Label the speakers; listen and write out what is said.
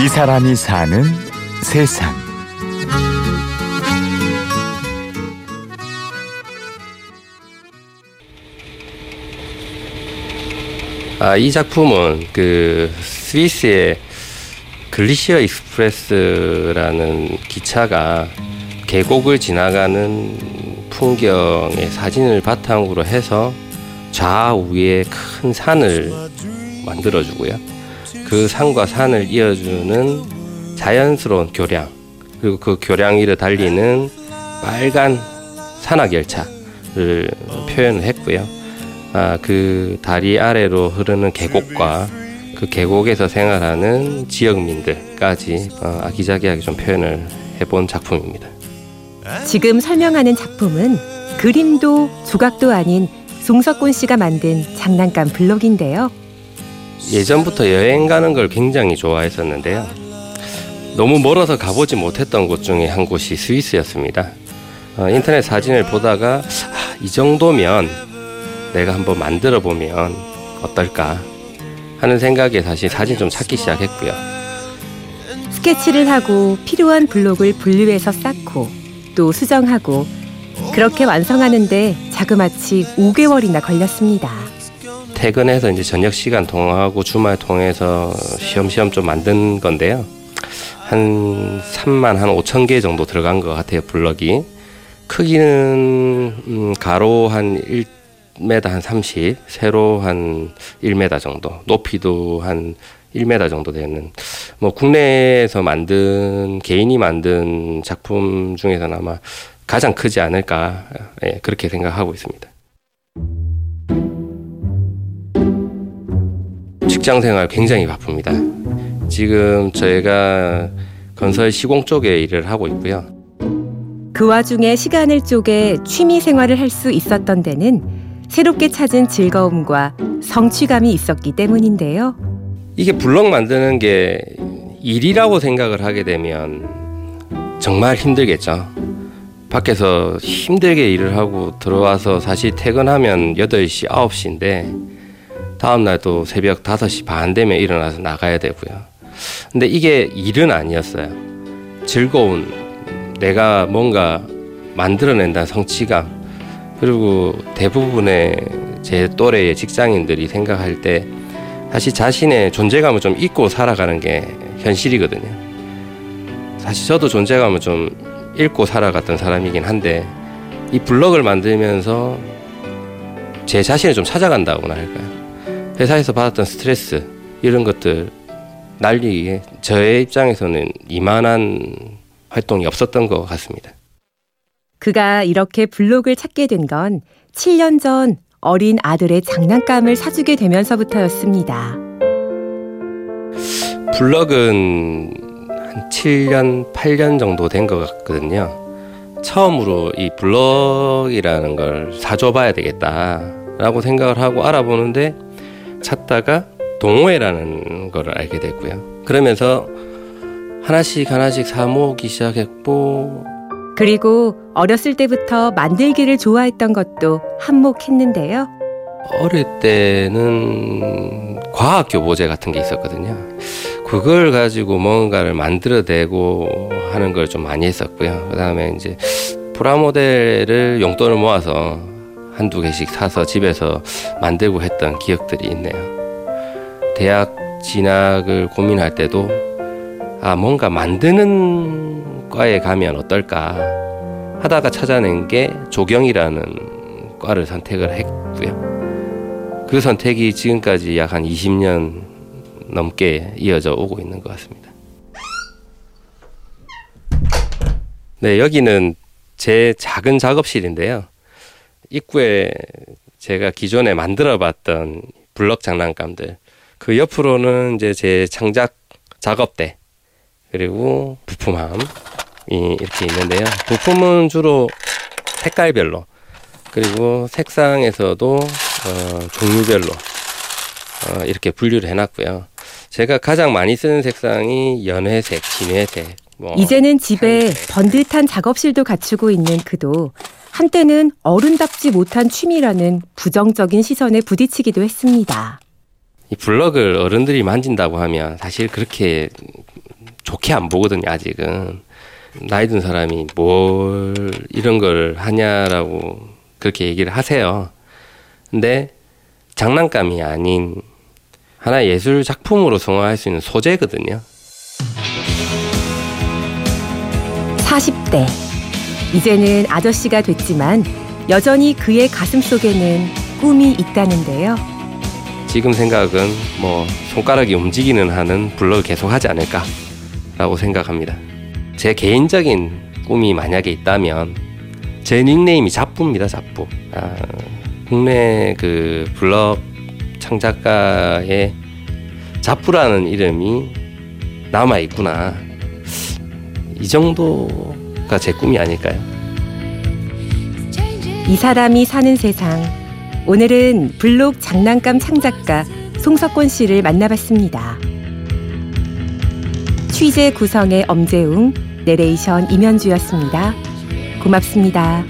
Speaker 1: 이 사람이 사는 세상.
Speaker 2: 아, 이 작품은 그 스위스의 Glacier Express라는 기차가 계곡을 지나가는 풍경의 사진을 바탕으로 해서 좌우에 큰 산을 만들어주고요. 그 산과 산을 이어주는 자연스러운 교량, 그리고 그 교량 위를 달리는 빨간 산악 열차를 표현을 했고요. 아, 그 다리 아래로 흐르는 계곡과 그 계곡에서 생활하는 지역민들까지 어, 아기자기하게 좀 표현을 해본 작품입니다.
Speaker 3: 지금 설명하는 작품은 그림도 조각도 아닌 송석곤 씨가 만든 장난감 블록인데요.
Speaker 2: 예전부터 여행 가는 걸 굉장히 좋아했었는데요. 너무 멀어서 가보지 못했던 곳 중에 한 곳이 스위스였습니다. 어, 인터넷 사진을 보다가 아, 이 정도면 내가 한번 만들어 보면 어떨까 하는 생각에 다시 사진 좀 찾기 시작했고요.
Speaker 3: 스케치를 하고 필요한 블록을 분류해서 쌓고 또 수정하고 그렇게 완성하는데 자그마치 5개월이나 걸렸습니다.
Speaker 2: 퇴근해서 이제 저녁 시간 통하고 주말 통해서 시험시험 좀 만든 건데요. 한 3만 한 5천 개 정도 들어간 것 같아요, 블럭이. 크기는 음, 가로 한 1, 1m 한 30, 세로 한 1m 정도, 높이도 한 1m 정도 되는 뭐 국내에서 만든 개인이 만든 작품 중에서는 아마 가장 크지 않을까 예, 그렇게 생각하고 있습니다. 직장 생활 굉장히 바쁩니다. 지금 저희가 건설 시공 쪽에 일을 하고 있고요.
Speaker 3: 그 와중에 시간을 쪼개 취미 생활을 할 수 있었던 데는 새롭게 찾은 즐거움과 성취감이 있었기 때문인데요.
Speaker 2: 이게 블럭 만드는 게 일이라고 생각을 하게 되면 정말 힘들겠죠. 밖에서 힘들게 일을 하고 들어와서 사실 퇴근하면 8시, 9시인데 다음날 또 새벽 5시 반 되면 일어나서 나가야 되고요. 근데 이게 일은 아니었어요. 즐거운 내가 뭔가 만들어낸다는 성취감 그리고 대부분의 제 또래의 직장인들이 생각할 때 사실 자신의 존재감을 좀 잊고 살아가는 게 현실이거든요. 사실 저도 존재감을 좀 잃고 살아갔던 사람이긴 한데 이 블럭을 만들면서 제 자신을 좀 찾아간다고나 할까요? 회사에서 받았던 스트레스 이런 것들 날리기에 저의 입장에서는 이만한 활동이 없었던 것 같습니다.
Speaker 3: 그가 이렇게 블록을 찾게 된 건 7년 전 어린 아들의 장난감을 사주게 되면서부터였습니다.
Speaker 2: 블럭은 한 7년, 8년 정도 된 것 같거든요. 처음으로 이 블럭이라는 걸 사줘봐야 되겠다라고 생각을 하고 알아보는데 찾다가 동호회라는 걸 알게 됐고요. 그러면서 하나씩 하나씩 사 모으기 시작했고
Speaker 3: 그리고 어렸을 때부터 만들기를 좋아했던 것도 한몫했는데요.
Speaker 2: 어릴 때는 과학 교보제 같은 게 있었거든요. 그걸 가지고 뭔가를 만들어내고 하는 걸 좀 많이 했었고요. 그다음에 이제 프라모델을 용돈을 모아서 한두 개씩 사서 집에서 만들고 했던 기억들이 있네요. 대학 진학을 고민할 때도 아 뭔가 만드는 과에 가면 어떨까 하다가 찾아낸 게 조경이라는 과를 선택을 했고요. 그 선택이 지금까지 약 한 20년 넘게 이어져 오고 있는 것 같습니다. 네, 여기는 제 작은 작업실인데요. 입구에 제가 기존에 만들어 봤던 블럭 장난감들 그 옆으로는 이제 제 창작 작업대 그리고 부품함이 이렇게 있는데요. 부품은 주로 색깔별로 그리고 색상에서도 어, 종류별로 어, 이렇게 분류를 해놨고요. 제가 가장 많이 쓰는 색상이 연회색, 진회색.
Speaker 3: 뭐 이제는 집에 번듯한 작업실도 갖추고 있는 그도 한때는 어른답지 못한 취미라는 부정적인 시선에 부딪히기도 했습니다.
Speaker 2: 이 블럭을 어른들이 만진다고 하면 사실 그렇게 좋게 안 보거든요, 아직은. 나이 든 사람이 뭘 이런 걸 하냐라고 그렇게 얘기를 하세요. 근데 장난감이 아닌 하나의 예술 작품으로 성화할 수 있는 소재거든요.
Speaker 3: 40대. 이제는 아저씨가 됐지만 여전히 그의 가슴 속에는 꿈이 있다는데요.
Speaker 2: 지금 생각은 뭐 손가락이 움직이는 한은 블로그 계속 하지 않을까라고 생각합니다. 제 개인적인 꿈이 만약에 있다면 제 닉네임이 잡부입니다. 잡부. 아, 국내 그 블럭 창작가의 잡부라는 이름이 남아 있구나. 이 정도 가 제 꿈이 아닐까요?
Speaker 3: 이 사람이 사는 세상. 오늘은 블록 장난감 창작가 송석권 씨를 만나봤습니다. 취재 구성의 엄재웅, 내레이션 임현주였습니다. 고맙습니다.